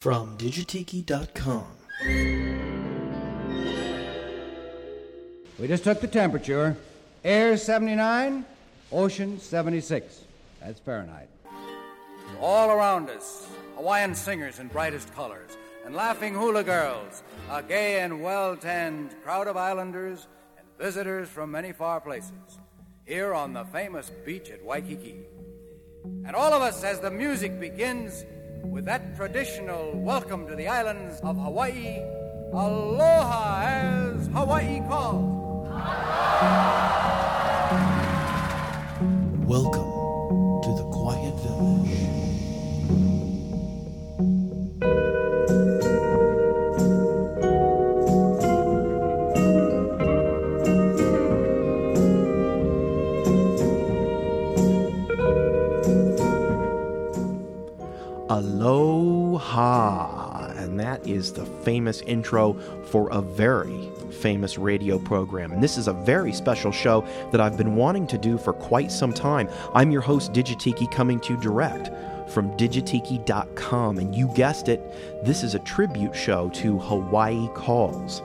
From Digitiki.com. We just took the temperature. Air 79, ocean 76. That's Fahrenheit. All around us, Hawaiian singers in brightest colors, and laughing hula girls, a gay and well tanned crowd of islanders and visitors from many far places, here on the famous beach at Waikiki. And all of us, as the music begins, with that traditional welcome to the islands of Hawaii, aloha as Hawaii calls. Welcome Aloha. And that is the famous intro for a very famous radio program. And this is a very special show that I've been wanting to do for quite some time. I'm your host, Digitiki, coming to you direct from digitiki.com. And you guessed it, this is a tribute show to Hawaii Calls.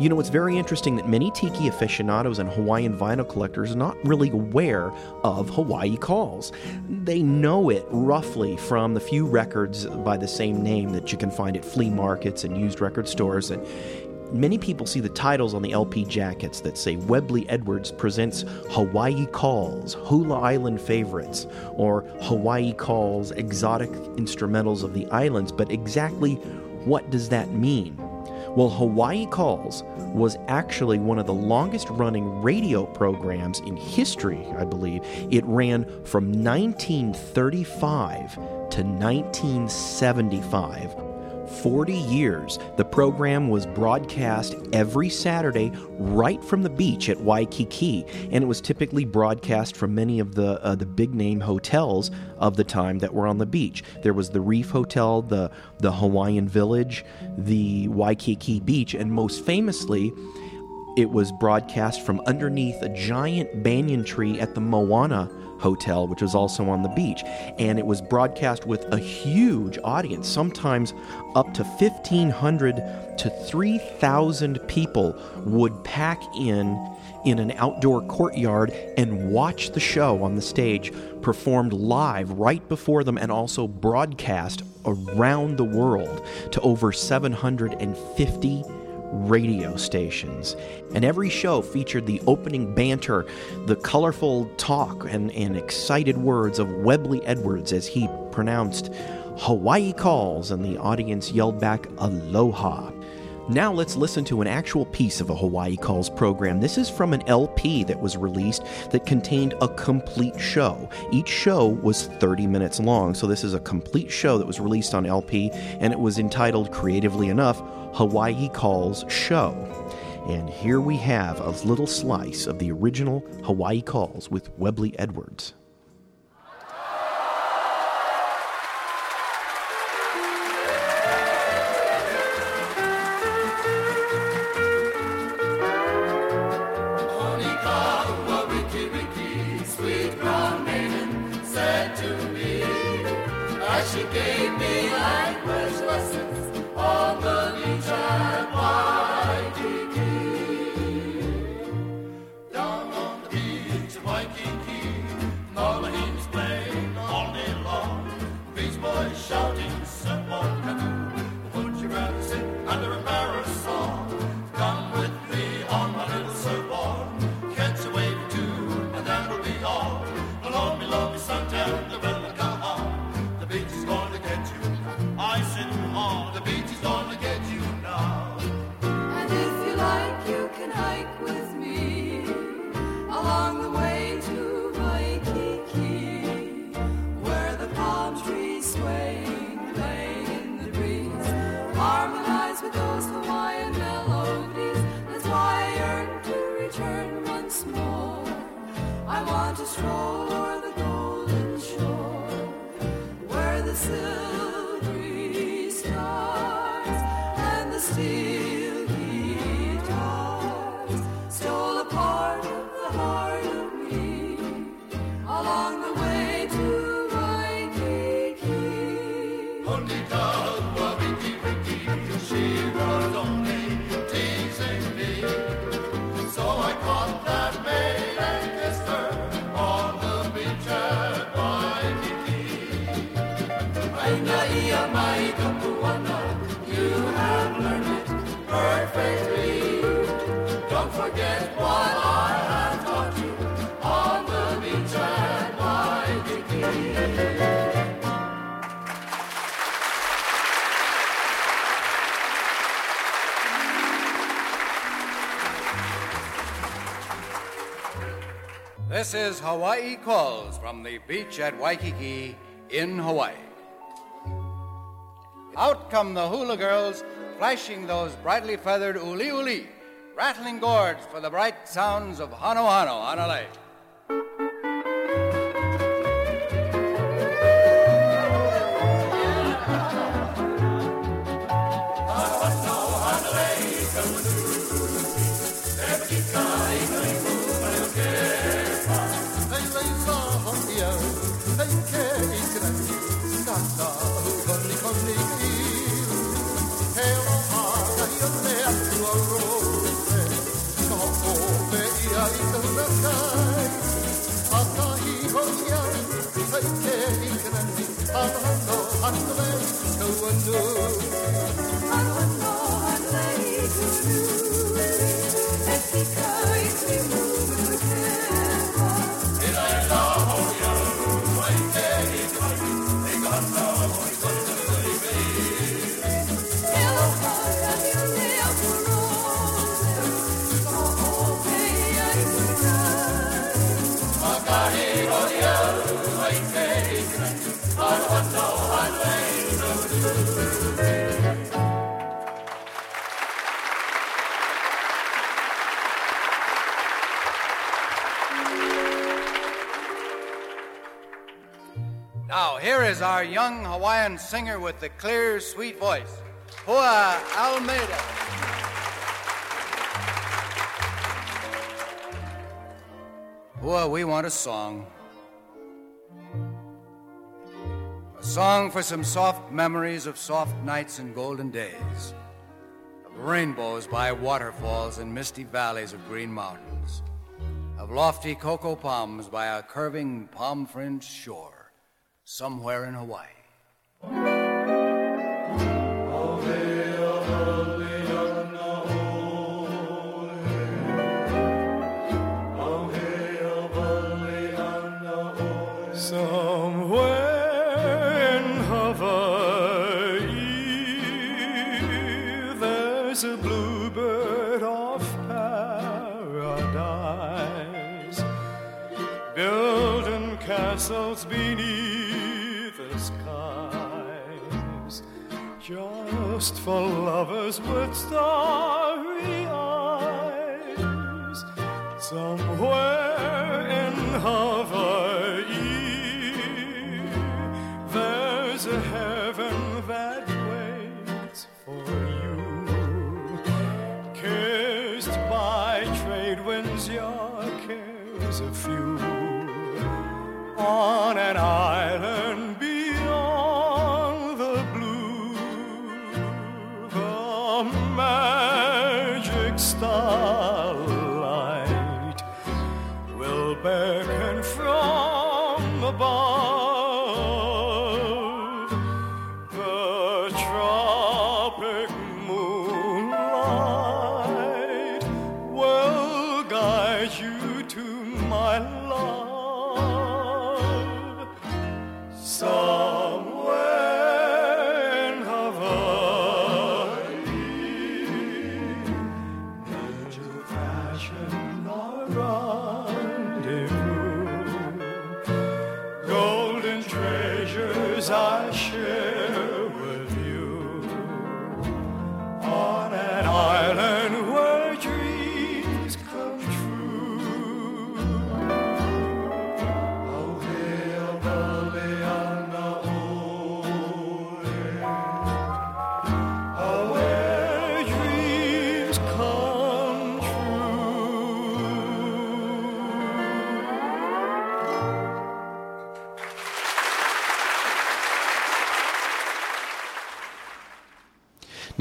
You know, it's very interesting that many tiki aficionados and Hawaiian vinyl collectors are not really aware of Hawaii Calls. They know it roughly from the few records by the same name that you can find at flea markets and used record stores. And many people see the titles on the LP jackets that say Webley Edwards presents Hawaii Calls, Hula Island Favorites, or Hawaii Calls, Exotic Instrumentals of the Islands. But exactly what does that mean? Well, Hawaii Calls was actually one of the longest running radio programs in history, I believe. It ran from 1935 to 1975. 40 years. The program was broadcast every Saturday right from the beach at Waikiki, and it was typically broadcast from many of the uh, the big name hotels of the time that were on the beach. There was the Reef Hotel, the the Hawaiian Village, the Waikiki Beach, and most famously, it was broadcast from underneath a giant banyan tree at the Moana Hotel, which was also on the beach. And it was broadcast with a huge audience, sometimes up to 1,500 to 3,000 people would pack in in an outdoor courtyard and watch the show on the stage performed live right before them and also broadcast around the world to over 750 radio stations. And every show featured the opening banter, the colorful talk, and, and excited words of Webley Edwards as he pronounced Hawaii calls, and the audience yelled back Aloha. Now let's listen to an actual piece of a Hawaii Calls program. This is from an LP that was released that contained a complete show. Each show was 30 minutes long, so this is a complete show that was released on LP, and it was entitled, creatively enough, Hawaii Calls Show. And here we have a little slice of the original Hawaii Calls with Webley Edwards. This is Hawaii Calls from the beach at Waikiki in Hawaii. Out come the hula girls, flashing those brightly feathered uli uli, rattling gourds for the bright sounds of Hano Hano, Hanalei. Oh, no, I'm the man to undo. Now, here is our young Hawaiian singer with the clear, sweet voice, Pua Almeida. Pua, we want a song. Song for some soft memories of soft nights and golden days, of rainbows by waterfalls and misty valleys of green mountains, of lofty cocoa palms by a curving palm fringed shore somewhere in Hawaii. Castles beneath the skies, just for lovers with starry eyes. Somewhere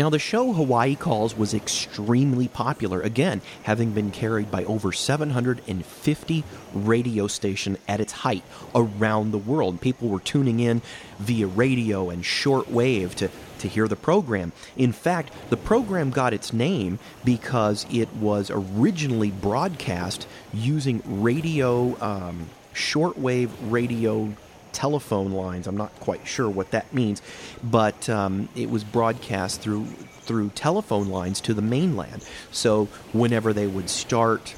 Now, the show Hawaii Calls was extremely popular, again, having been carried by over 750 radio stations at its height around the world. People were tuning in via radio and shortwave to, to hear the program. In fact, the program got its name because it was originally broadcast using radio, um, shortwave radio telephone lines. I'm not quite sure what that means, but um, it was broadcast through through telephone lines to the mainland. So whenever they would start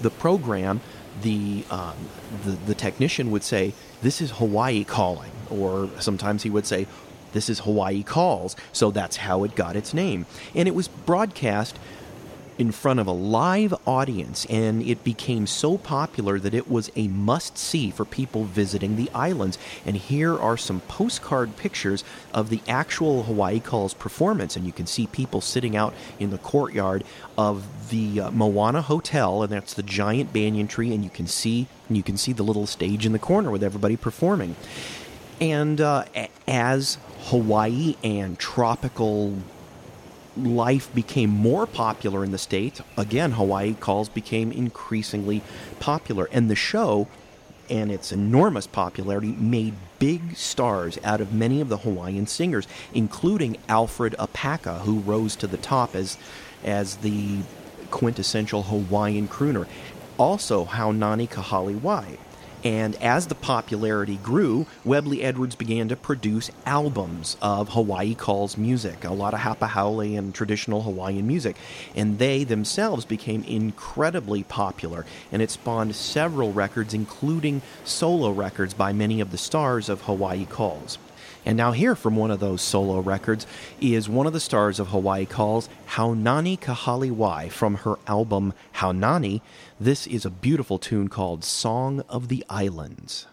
the program, the, um, the the technician would say, "This is Hawaii calling," or sometimes he would say, "This is Hawaii calls." So that's how it got its name, and it was broadcast in front of a live audience, and it became so popular that it was a must see for people visiting the islands. And here are some postcard pictures of the actual Hawaii Calls performance, and you can see people sitting out in the courtyard of the uh, Moana Hotel, and that's the giant banyan tree, and you can see you can see the little stage in the corner with everybody performing. And uh, as Hawaii and tropical life became more popular in the state, again, Hawaii Calls became increasingly popular. And the show and its enormous popularity made big stars out of many of the Hawaiian singers, including Alfred Apaka, who rose to the top as, as the quintessential Hawaiian crooner. Also, Haunani Kahalewai. And as the popularity grew, Webley Edwards began to produce albums of Hawaii Calls music, a lot of Hapa hapahaole and traditional Hawaiian music. And they themselves became incredibly popular, and it spawned several records, including solo records by many of the stars of Hawaii Calls. And now, here from one of those solo records is one of the stars of Hawaii Calls, Haunani Kahalewai, from her album Haunani. This is a beautiful tune called Song of the Islands.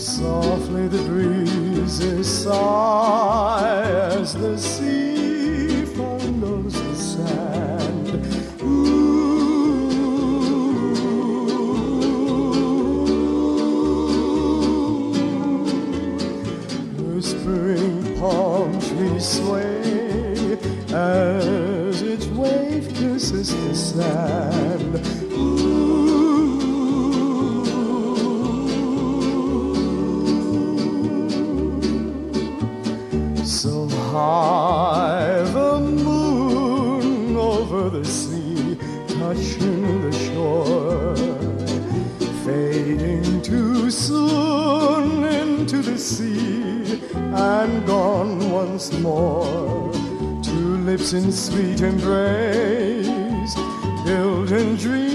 Softly the breezes sigh as the sea follows the sand. Ooh. Whispering palm trees sway as its wave kisses the sand. And gone once more. Two lips in sweet embrace, building dreams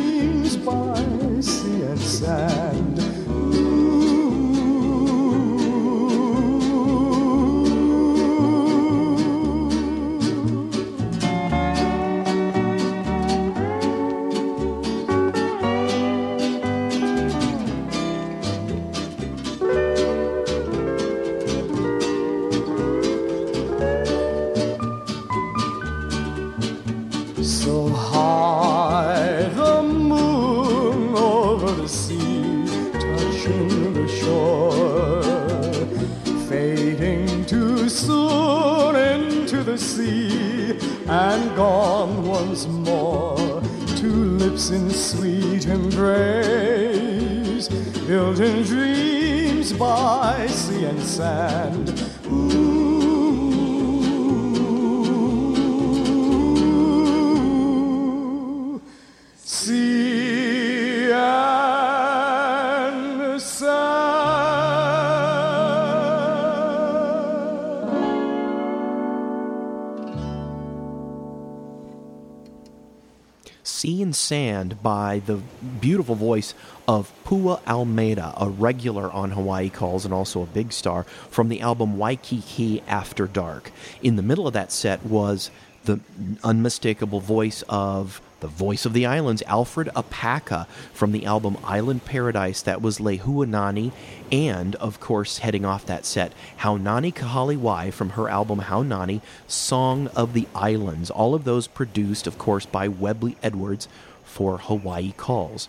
Sea and Sand by the beautiful voice of Pua Almeida, a regular on Hawaii Calls and also a big star from the album Waikiki After Dark. In the middle of that set was the unmistakable voice of the voice of the islands, Alfred Apaka, from the album Island Paradise. That was Lehuanani, and of course, heading off that set, Haunani Kahalewai from her album Haunani, Song of the Islands. All of those produced, of course, by Webley Edwards for Hawaii Calls.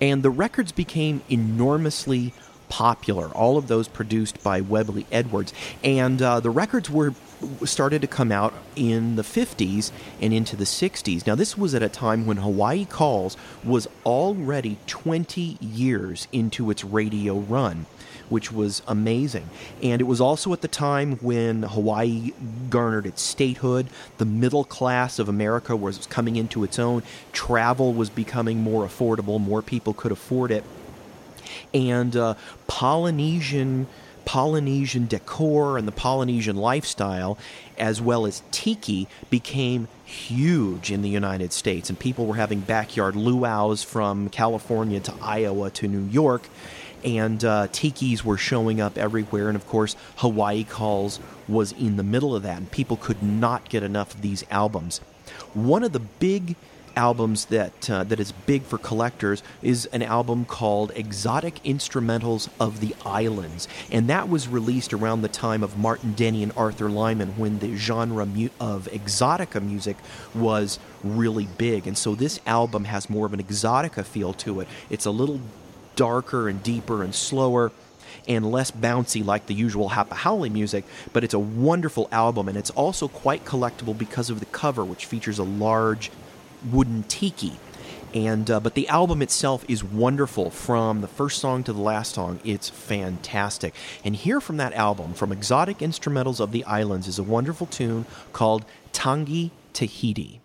And the records became enormously popular. All of those produced by Webley Edwards, and uh, the records were started to come out in the 50s and into the 60s. Now, this was at a time when Hawaii Calls was already 20 years into its radio run. Which was amazing. And it was also at the time when Hawaii garnered its statehood. The middle class of America was coming into its own. Travel was becoming more affordable. More people could afford it and uh, Polynesian Polynesian decor and the Polynesian lifestyle, as well as tiki, became huge in the United States, and people were having backyard luau's from California to Iowa to New York. And uh, tikis were showing up everywhere, and of course, Hawaii Calls was in the middle of that, and people could not get enough of these albums. One of the big albums that uh, that is big for collectors is an album called Exotic Instrumentals of the Islands, and that was released around the time of Martin Denny and Arthur Lyman when the genre mu- of exotica music was really big. And so this album has more of an exotica feel to it. It's a little darker and deeper and slower and less bouncy like the usual Hapa Haole music, but it's a wonderful album and it's also quite collectible because of the cover, which features a large wooden tiki. And uh, but the album itself is wonderful from the first song to the last song. It's fantastic. And here from that album, from Exotic Instrumentals of the Islands, is a wonderful tune called Tangi Tahiti.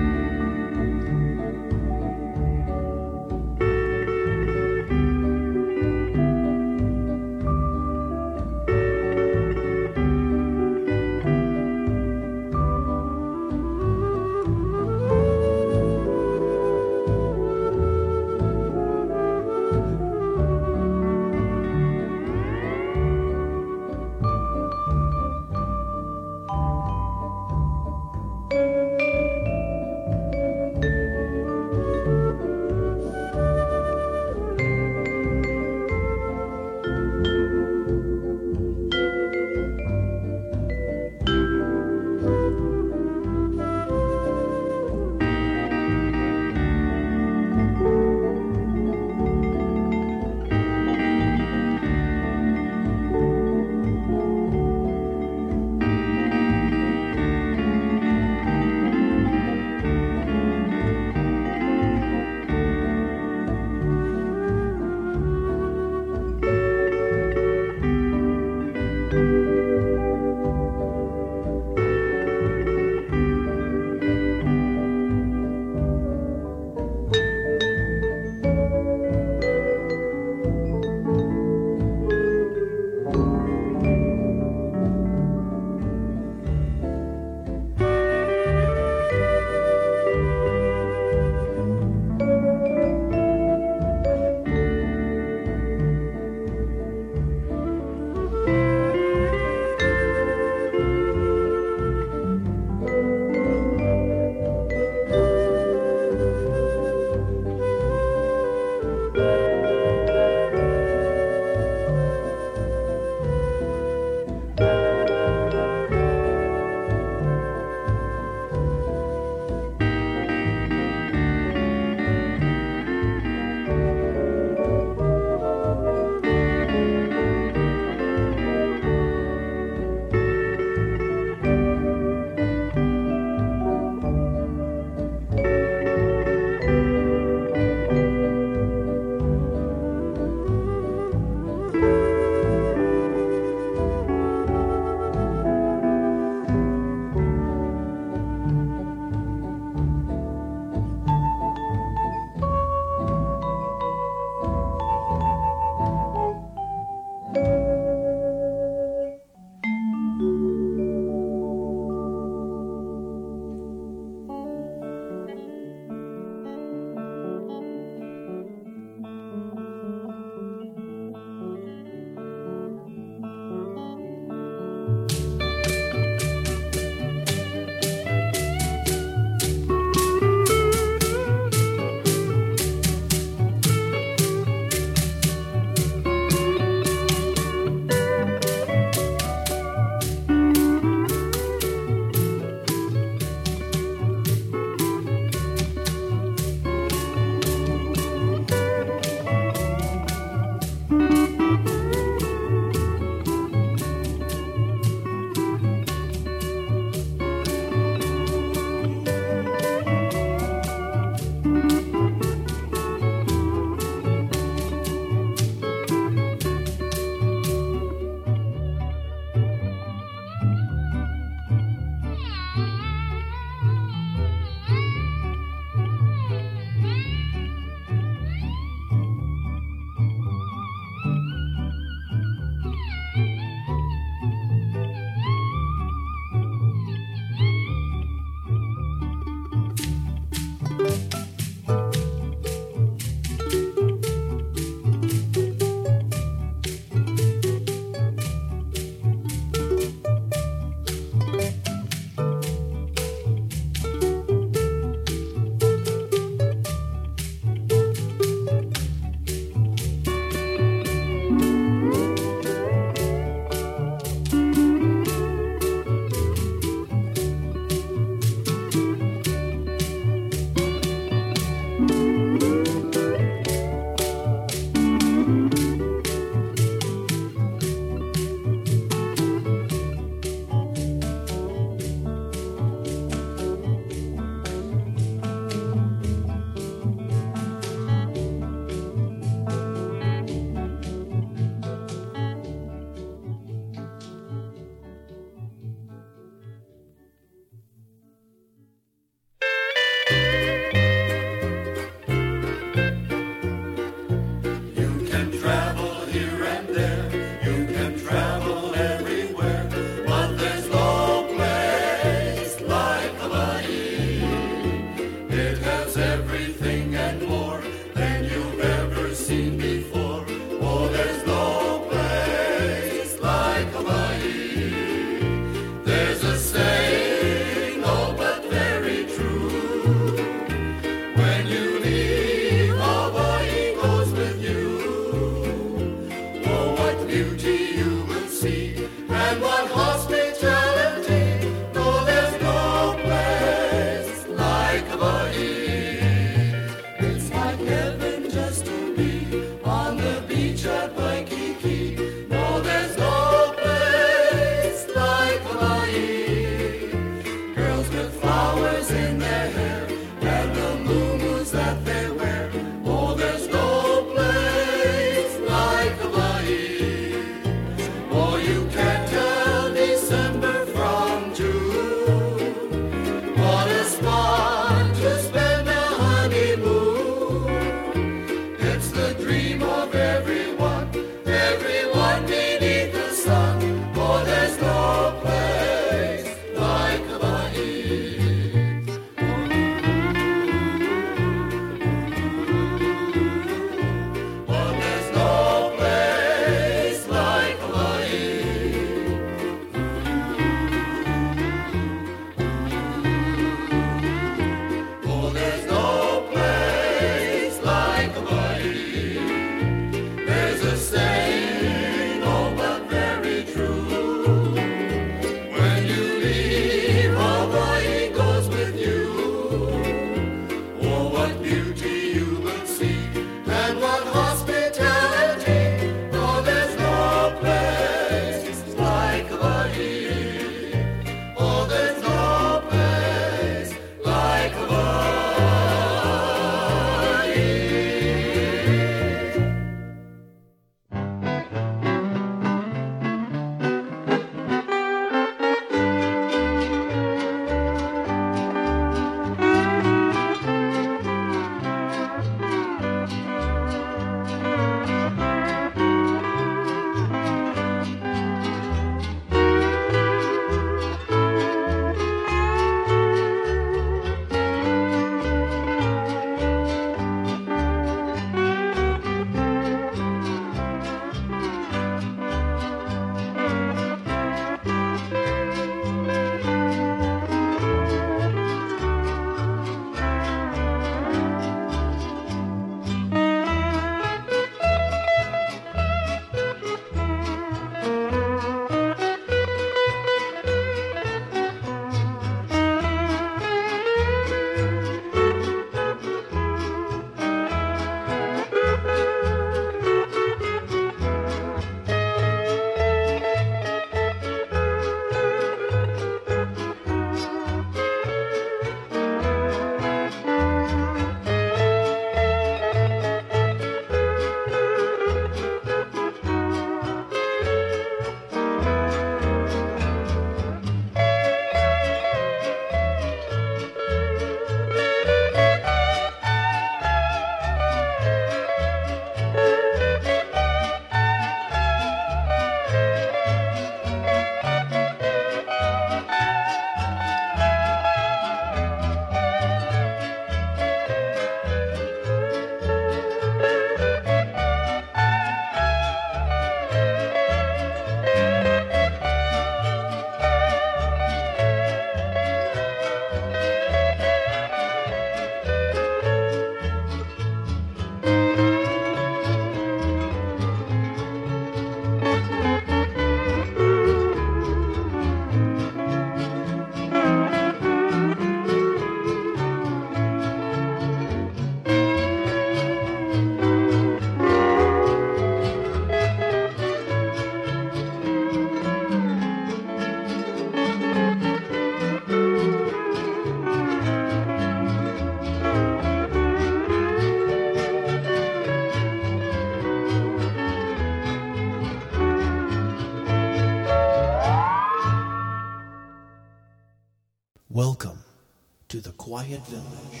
Quiet Village.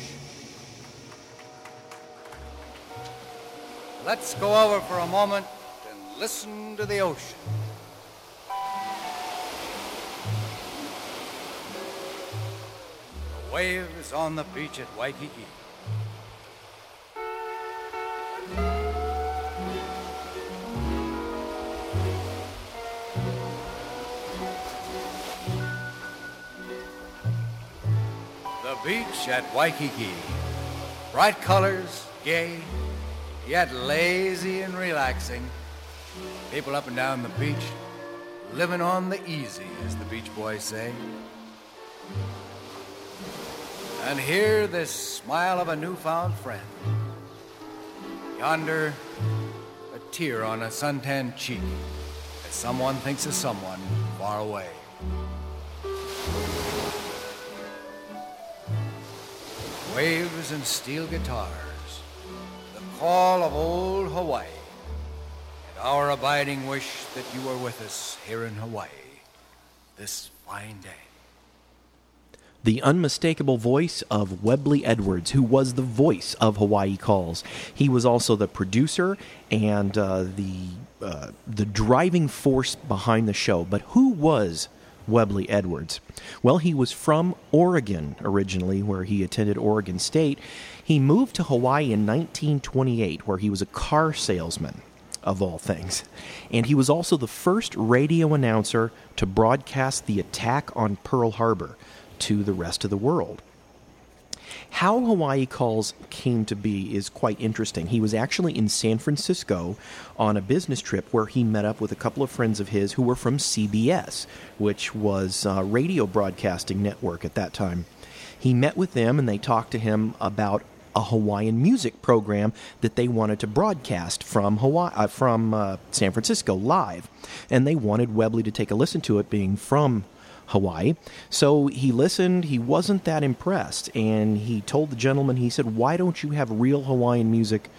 Let's go over for a moment and listen to the ocean. The wave is on the beach at Waikiki. At Waikiki. Bright colors, gay, yet lazy and relaxing. People up and down the beach, living on the easy, as the Beach Boys say. And here, this smile of a newfound friend. Yonder, a tear on a suntan cheek, as someone thinks of someone far away. Waves and steel guitars, the call of old Hawaii, and our abiding wish that you are with us here in Hawaii this fine day. the unmistakable voice of Webley Edwards, who was the voice of Hawaii Calls. He was also the producer and uh, the uh, the driving force behind the show. But who was Webley Edwards? Well, he was from Oregon originally, where he attended Oregon State. He moved to Hawaii in 1928, where he was a car salesman of all things. And he was also the first radio announcer to broadcast the attack on Pearl Harbor to the rest of the world. How Hawaii Calls came to be is quite interesting. He was actually in San Francisco on a business trip where he met up with a couple of friends of his who were from CBS, which was a radio broadcasting network at that time. He met with them and they talked to him about a Hawaiian music program that they wanted to broadcast from Hawaii, uh, from uh, San Francisco live, and they wanted Webley to take a listen to it, being from Hawaii. So he listened. He wasn't that impressed, and he told the gentleman, he said, "Why don't you have real Hawaiian music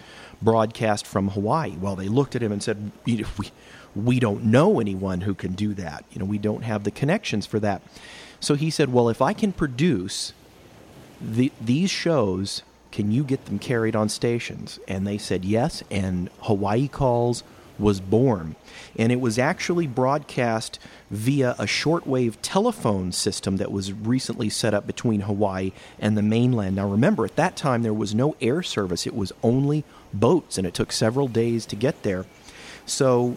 broadcast from Hawaii?" Well, they looked at him and said, "We." we don't know anyone who can do that. You know, we don't have the connections for that. So he said, "Well, if I can produce the, these shows, can you get them carried on stations? And they said yes, and Hawaii Calls was born. And it was actually broadcast via a shortwave telephone system that was recently set up between Hawaii and the mainland. Now, remember, at that time there was no air service, it was only boats, and it took several days to get there. So,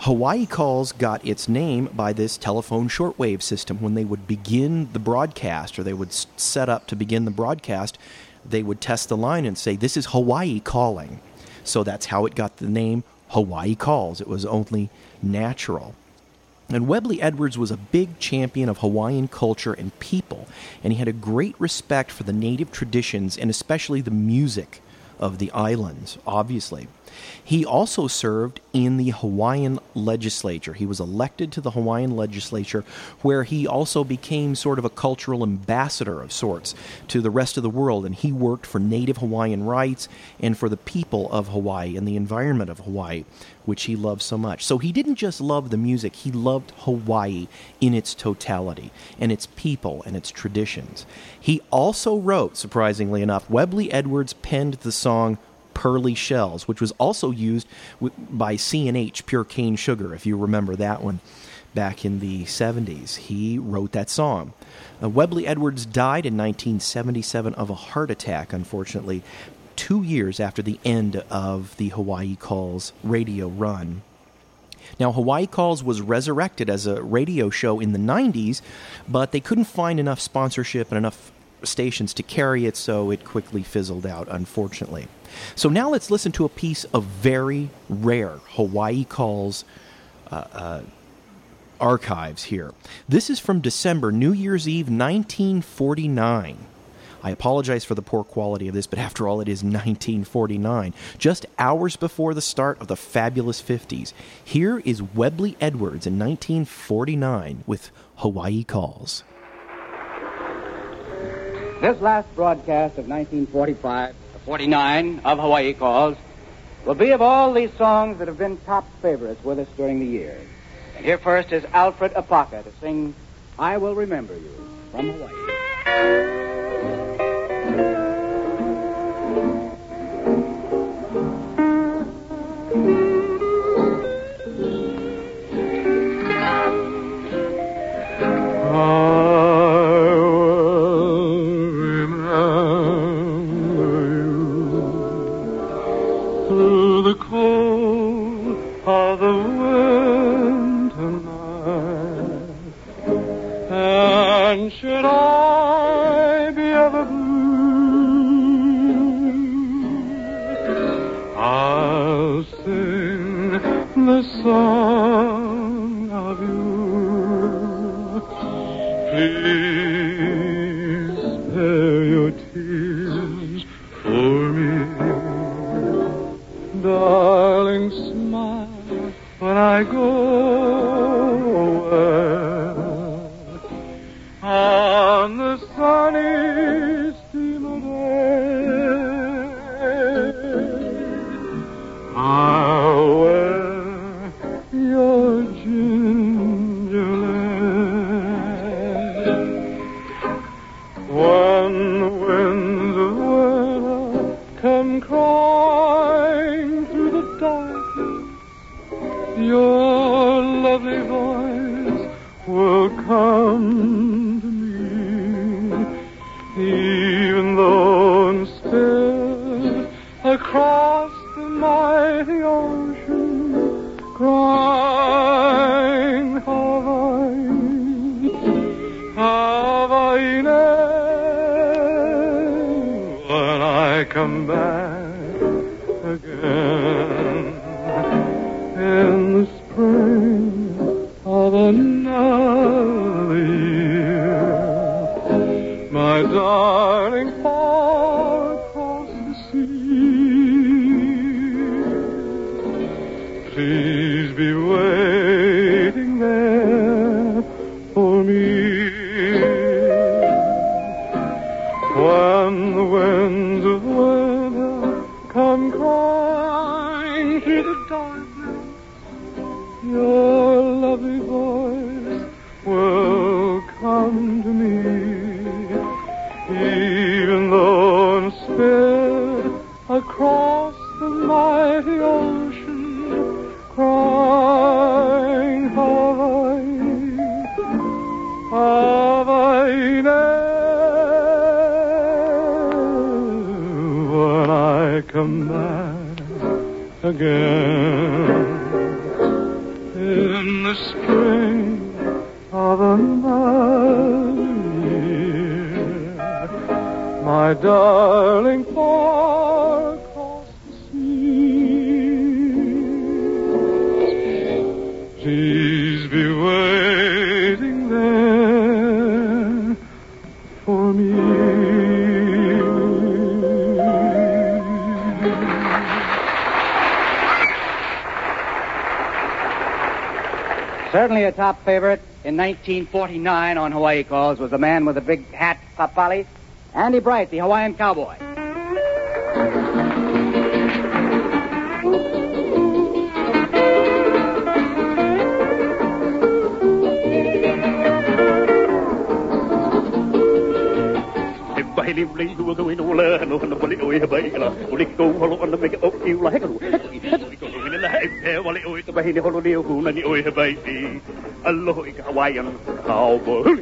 Hawaii Calls got its name by this telephone shortwave system. When they would begin the broadcast, or they would set up to begin the broadcast, they would test the line and say, This is Hawaii calling. So that's how it got the name Hawaii Calls. It was only natural. And Webley Edwards was a big champion of Hawaiian culture and people, and he had a great respect for the native traditions and especially the music of the islands, obviously. He also served in the Hawaiian legislature. He was elected to the Hawaiian legislature, where he also became sort of a cultural ambassador of sorts to the rest of the world. And he worked for native Hawaiian rights and for the people of Hawaii and the environment of Hawaii, which he loved so much. So he didn't just love the music, he loved Hawaii in its totality and its people and its traditions. He also wrote, surprisingly enough, Webley Edwards penned the song Pearly Shells, which was also used by C&H Pure Cane Sugar, if you remember that one back in the 70s. He wrote that song. Uh, Webley Edwards died in 1977 of a heart attack, unfortunately, two years after the end of the Hawaii Calls radio run. Now, Hawaii Calls was resurrected as a radio show in the 90s, but they couldn't find enough sponsorship and enough stations to carry it, so it quickly fizzled out, unfortunately. So now let's listen to a piece of very rare Hawaii Calls uh, uh, archives here. This is from December, New Year's Eve, 1949. I apologize for the poor quality of this, but after all, it is 1949, just hours before the start of the fabulous 50s. Here is Webley Edwards in 1949 with Hawaii Calls. This last broadcast of 1945 to 49 of Hawaii Calls will be of all these songs that have been top favorites with us during the year. And here first is Alfred Apaka to sing I Will Remember You from Hawaii. Sing the song of you. Please across the mighty ocean, crying Hawaii, Hawaii. When I come back again in the spring of another year, my darling, Certainly a top favorite in 1949 on Hawaii Calls was the man with the big hat, Papali, Andy Bright, the Hawaiian cowboy. Bay lim lấy đua cái nó là nó nó bali oi bay là bali câu holo anh make oh yêu cái bay ni holo điêu cũng là ni oi bay đi allo cái Hawaiian cowboy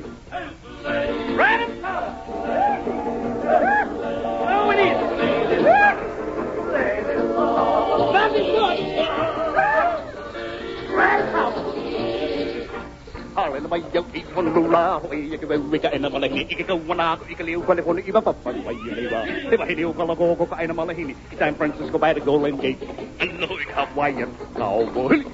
Hỏi là bây giờ cái con lù la hỏi cái về về cái nó mà lại cái cái câu na cái liu quan con iba pa pa pa đi ba thế mà liu con go có cái nó mà lại ni cái San Francisco Bay the Golden Gate anh nói cái Hawaiian cowboy I'm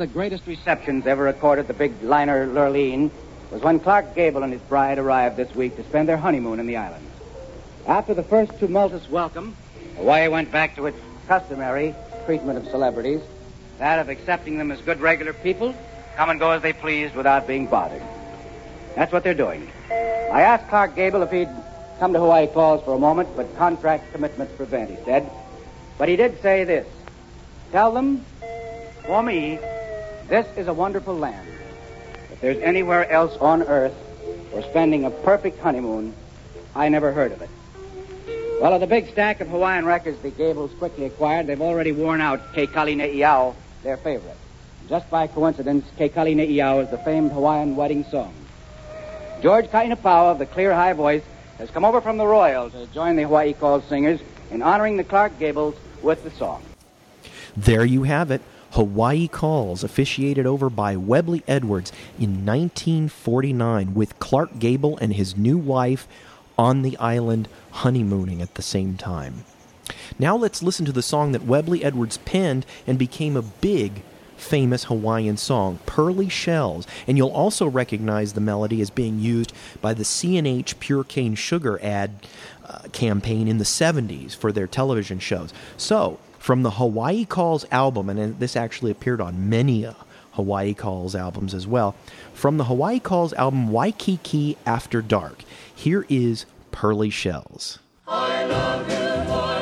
of the greatest receptions ever recorded the big liner Lurline was when Clark Gable and his bride arrived this week to spend their honeymoon in the islands. After the first tumultuous welcome, Hawaii went back to its customary treatment of celebrities, that of accepting them as good regular people, come and go as they pleased without being bothered. That's what they're doing. I asked Clark Gable if he'd come to Hawaii Calls for a moment, but contract commitments prevent, he said. But he did say this. Tell them, for me, this is a wonderful land. If there's anywhere else on earth for spending a perfect honeymoon, I never heard of it. Well, of the big stack of Hawaiian records the Gables quickly acquired, they've already worn out Ke Kali Nei Au, their favorite. Just by coincidence, Ke Kali Nei Au is the famed Hawaiian wedding song. George Kainapau of the clear high voice has come over from the Royal to join the Hawaii Calls singers in honoring the Clark Gables with the song. There you have it. Hawaii Calls, officiated over by Webley Edwards in 1949, with Clark Gable and his new wife on the island honeymooning at the same time. Now let's listen to the song that Webley Edwards penned and became a big, famous Hawaiian song, Pearly Shells. And you'll also recognize the melody as being used by the C&H Pure Cane Sugar ad uh, campaign in the 70s for their television shows. So, from the Hawaii Calls album, and this actually appeared on many uh, Hawaii Calls albums as well, from the Hawaii Calls album Waikiki After Dark, here is Pearly Shells. Love you more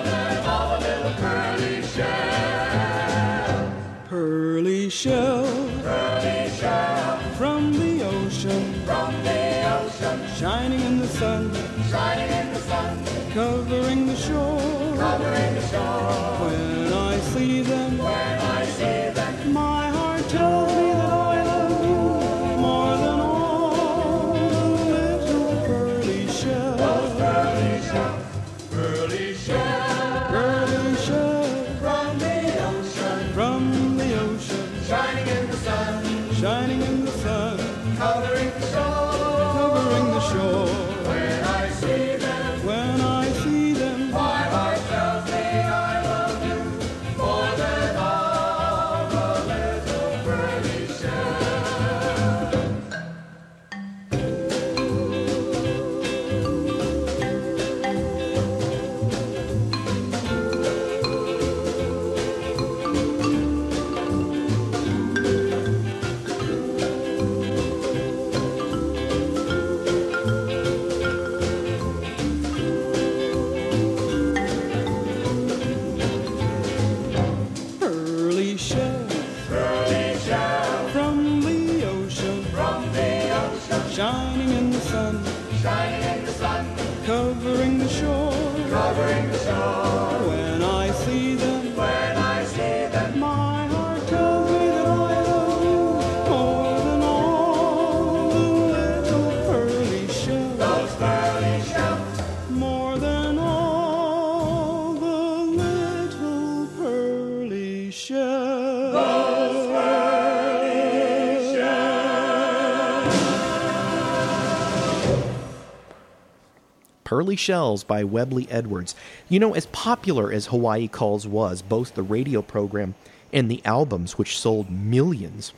Pearly Shells by Webley Edwards. You know, as popular as Hawaii Calls was, both the radio program and the albums, which sold millions,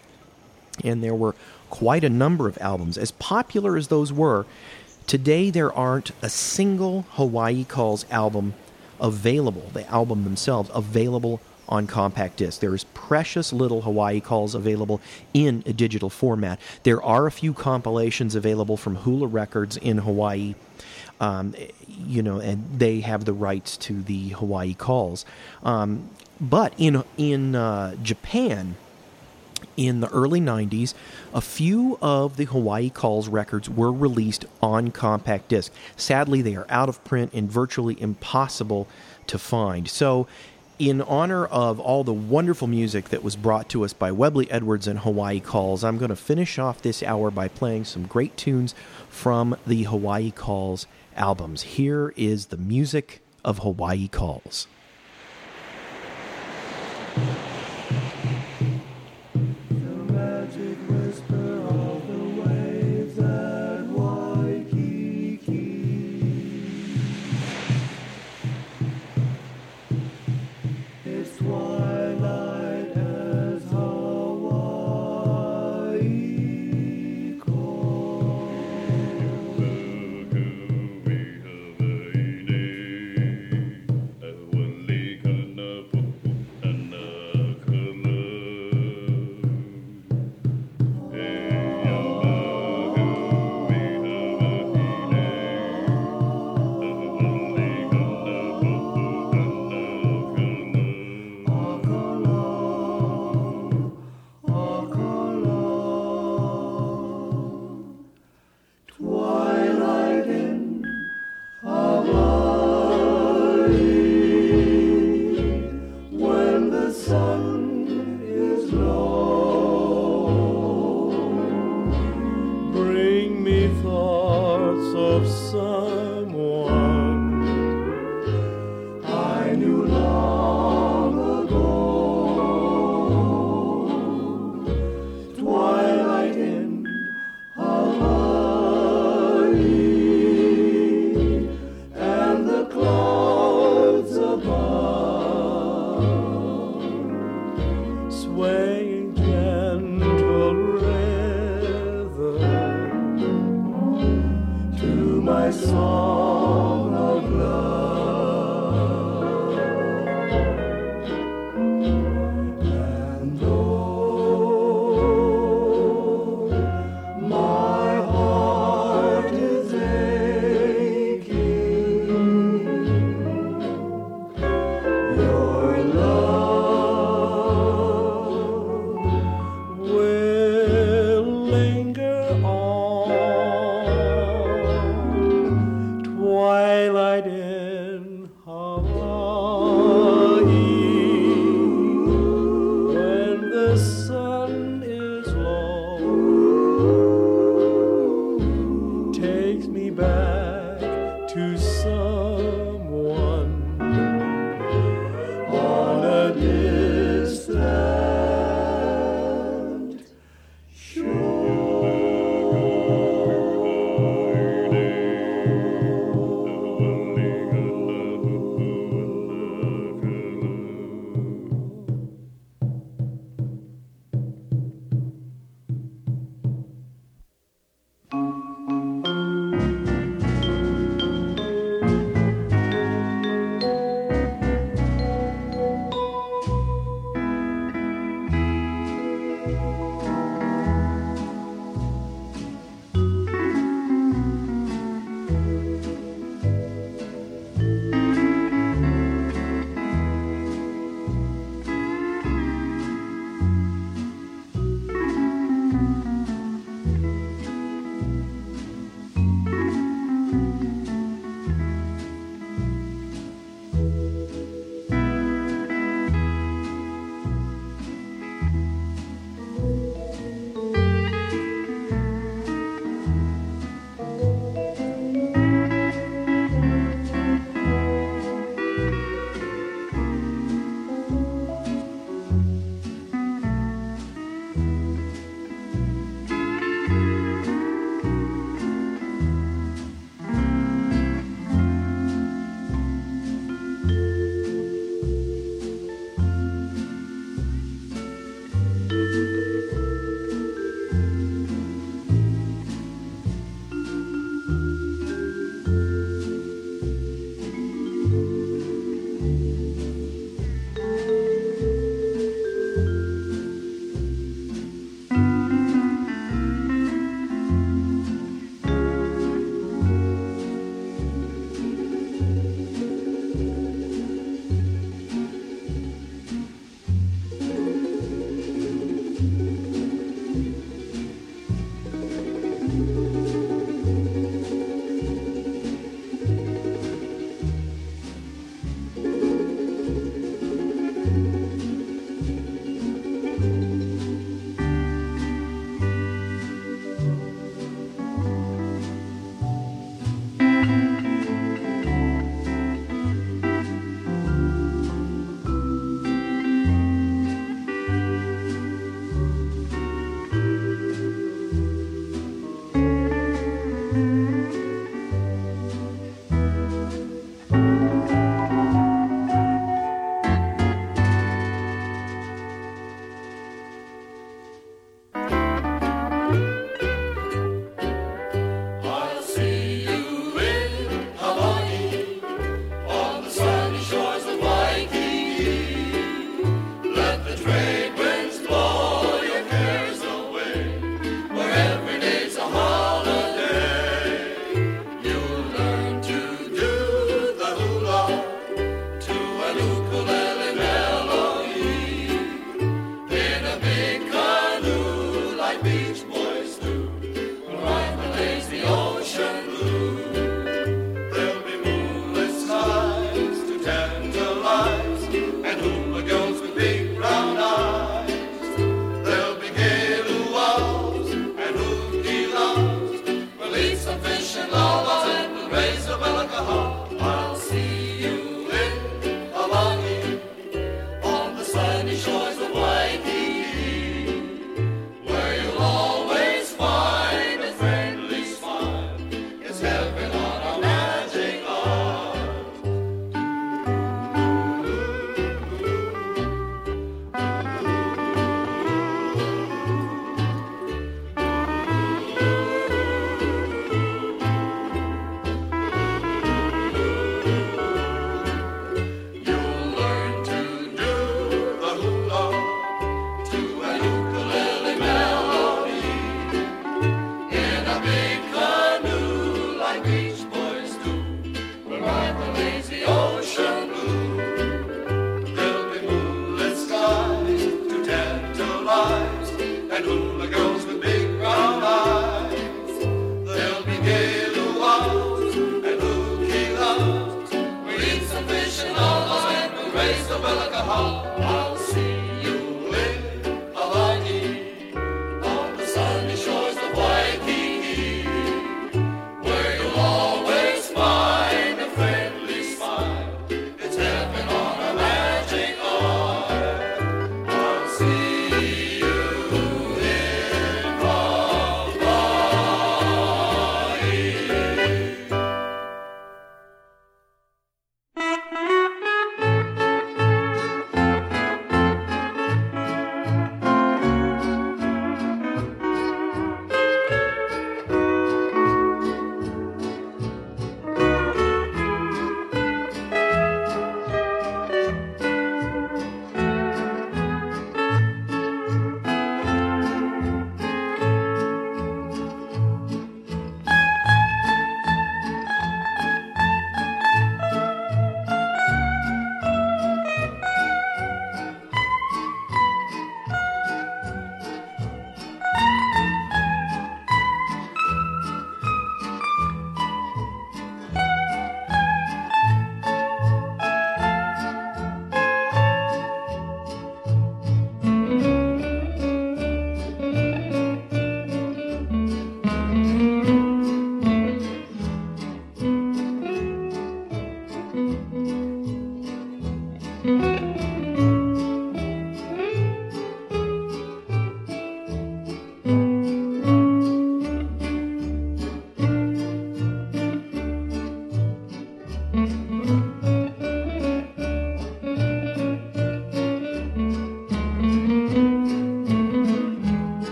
and there were quite a number of albums, as popular as those were, today there aren't a single Hawaii Calls album available, the album themselves, available on compact disc. There is precious little Hawaii Calls available in a digital format. There are a few compilations available from Hula Records in Hawaii um, you know, and they have the rights to the Hawaii calls. Um, but in in uh, Japan, in the early '90s, a few of the Hawaii calls records were released on compact disc. Sadly, they are out of print and virtually impossible to find. So. In honor of all the wonderful music that was brought to us by Webley Edwards and Hawaii Calls, I'm going to finish off this hour by playing some great tunes from the Hawaii Calls albums. Here is the music of Hawaii Calls.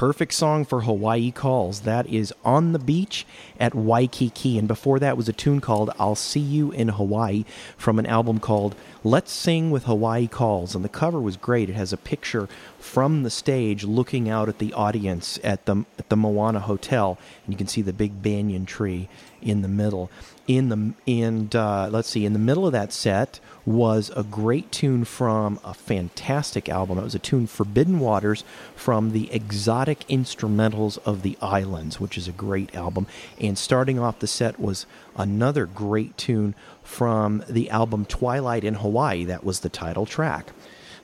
Perfect song for Hawaii Calls. That is On the Beach at Waikiki. And before that was a tune called I'll See You in Hawaii from an album called Let's Sing with Hawaii Calls. And the cover was great. It has a picture from the stage looking out at the audience at the, at the Moana Hotel. And you can see the big banyan tree in the middle. In the and uh, let's see, in the middle of that set was a great tune from a fantastic album. It was a tune Forbidden Waters from the Exotic Instrumentals of the Islands, which is a great album. And starting off the set was another great tune from the album Twilight in Hawaii. That was the title track.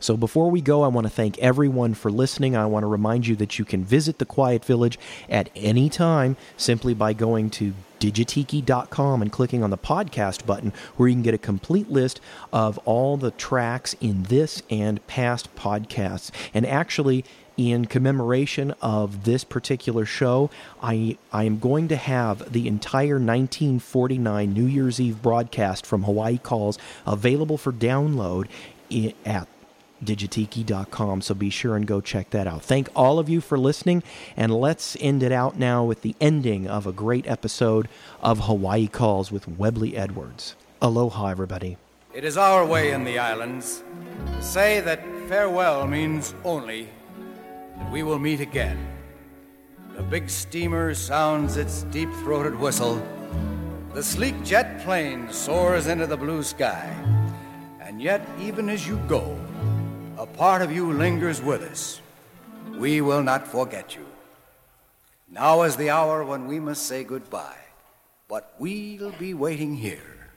So before we go, I want to thank everyone for listening. I want to remind you that you can visit the Quiet Village at any time simply by going to digitiki.com and clicking on the podcast button where you can get a complete list of all the tracks in this and past podcasts. And actually, in commemoration of this particular show, I, I am going to have the entire 1949 New Year's Eve broadcast from Hawaii Calls available for download at digitiki.com. So be sure and go check that out. Thank all of you for listening, and let's end it out now with the ending of a great episode of Hawaii Calls with Webley Edwards. Aloha, everybody. It is our way in the islands to say that farewell means only we will meet again. The big steamer sounds its deep throated whistle. The sleek jet plane soars into the blue sky. And yet, even as you go, a part of you lingers with us. We will not forget you. Now is the hour when we must say goodbye, but we'll be waiting here.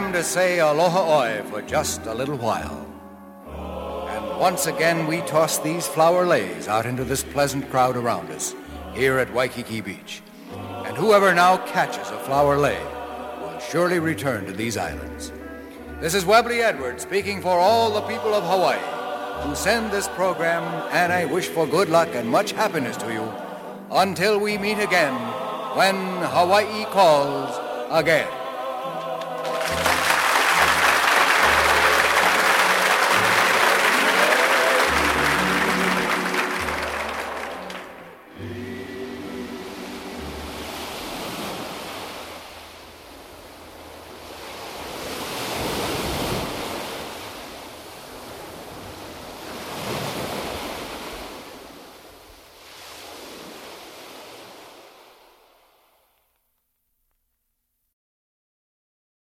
Time to say aloha oe for just a little while. And once again, we toss these flower leis out into this pleasant crowd around us here at Waikiki Beach. And whoever now catches a flower lei will surely return to these islands. This is Webley Edwards speaking for all the people of Hawaii who send this program, and I wish for good luck and much happiness to you until we meet again when Hawaii calls again.